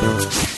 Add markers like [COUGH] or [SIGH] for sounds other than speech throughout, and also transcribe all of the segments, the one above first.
Thank you.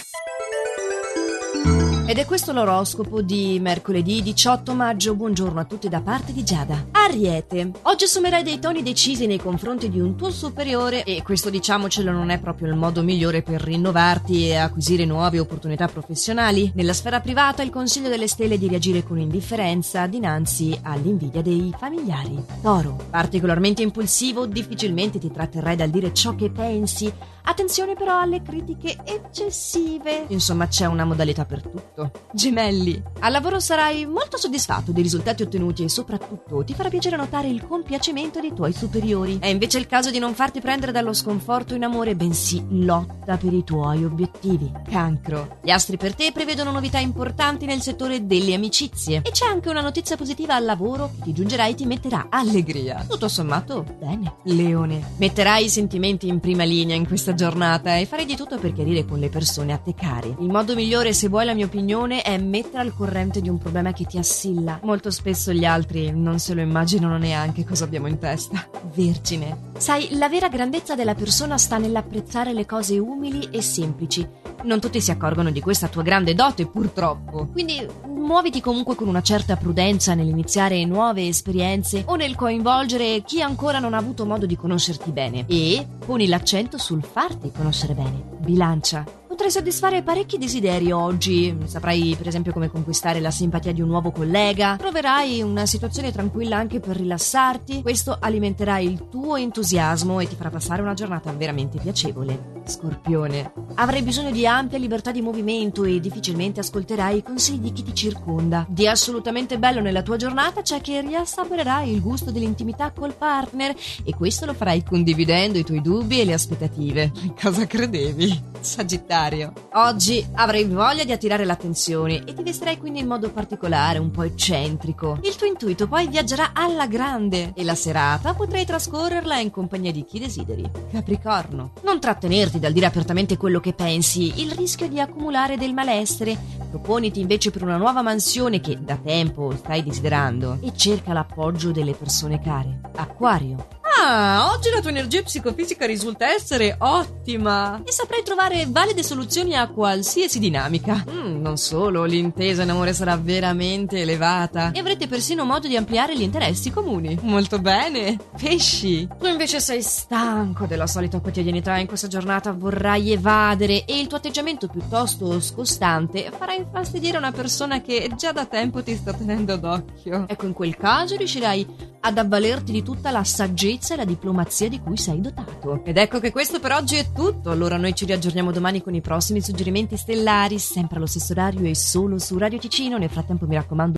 Ed è questo l'oroscopo di mercoledì 18 maggio. Buongiorno a tutti da parte di Giada. Ariete, oggi assumerai dei toni decisi nei confronti di un tuo superiore e questo diciamocelo non è proprio il modo migliore per rinnovarti e acquisire nuove opportunità professionali. Nella sfera privata il consiglio delle stelle è di reagire con indifferenza dinanzi all'invidia dei familiari. Toro, particolarmente impulsivo, difficilmente ti tratterrai dal dire ciò che pensi. Attenzione però alle critiche eccessive. Insomma, c'è una modalità per tutto. Gemelli, al lavoro sarai molto soddisfatto dei risultati ottenuti e soprattutto ti farà piacere notare il compiacimento dei tuoi superiori. È invece il caso di non farti prendere dallo sconforto in amore, bensì lotta per i tuoi obiettivi. Cancro, gli astri per te prevedono novità importanti nel settore delle amicizie e c'è anche una notizia positiva al lavoro che ti giungerà e ti metterà allegria. Tutto sommato, bene. Leone, metterai i sentimenti in prima linea in questa giornata e farai di tutto per chiarire con le persone a te cari. Il modo migliore, se vuoi la mia opinione, è mettere al corrente di un problema che ti assilla. Molto spesso gli altri non se lo immaginano neanche cosa abbiamo in testa. Vergine. Sai, la vera grandezza della persona sta nell'apprezzare le cose umili e semplici. Non tutti si accorgono di questa tua grande dote, purtroppo. Quindi muoviti comunque con una certa prudenza nell'iniziare nuove esperienze o nel coinvolgere chi ancora non ha avuto modo di conoscerti bene. E poni l'accento sul farti conoscere bene. Bilancia. Potrai soddisfare parecchi desideri oggi. Saprai, per esempio, come conquistare la simpatia di un nuovo collega. Troverai una situazione tranquilla anche per rilassarti. Questo alimenterà il tuo entusiasmo e ti farà passare una giornata veramente piacevole. Scorpione. Avrai bisogno di ampia libertà di movimento e difficilmente ascolterai i consigli di chi ti circonda. Di assolutamente bello nella tua giornata c'è che riassaporerai il gusto dell'intimità col partner e questo lo farai condividendo i tuoi dubbi e le aspettative. [LAUGHS] Cosa credevi? Sagittario. Oggi avrai voglia di attirare l'attenzione e ti vestirai quindi in modo particolare, un po' eccentrico. Il tuo intuito poi viaggerà alla grande e la serata potrai trascorrerla in compagnia di chi desideri. Capricorno. Non trattenerti dal dire apertamente quello che pensi, il rischio di accumulare del malessere. Proponiti invece per una nuova mansione che da tempo stai desiderando e cerca l'appoggio delle persone care. Acquario. Ah, oggi la tua energia psicofisica risulta essere ottima e saprai trovare valide soluzioni a qualsiasi dinamica. Mm, non solo, l'intesa in amore sarà veramente elevata e avrete persino modo di ampliare gli interessi comuni. Molto bene. Pesci. Tu invece sei stanco della solita quotidianità in questa giornata, vorrai evadere e il tuo atteggiamento piuttosto scostante farà infastidire una persona che già da tempo ti sta tenendo d'occhio. Ecco, in quel caso riuscirai ad avvalerti di tutta la saggezza e la diplomazia di cui sei dotato. Ed ecco che questo per oggi è tutto. Allora noi ci riaggiorniamo domani con i prossimi suggerimenti stellari, sempre allo stesso orario e solo su Radio Ticino. Nel frattempo mi raccomando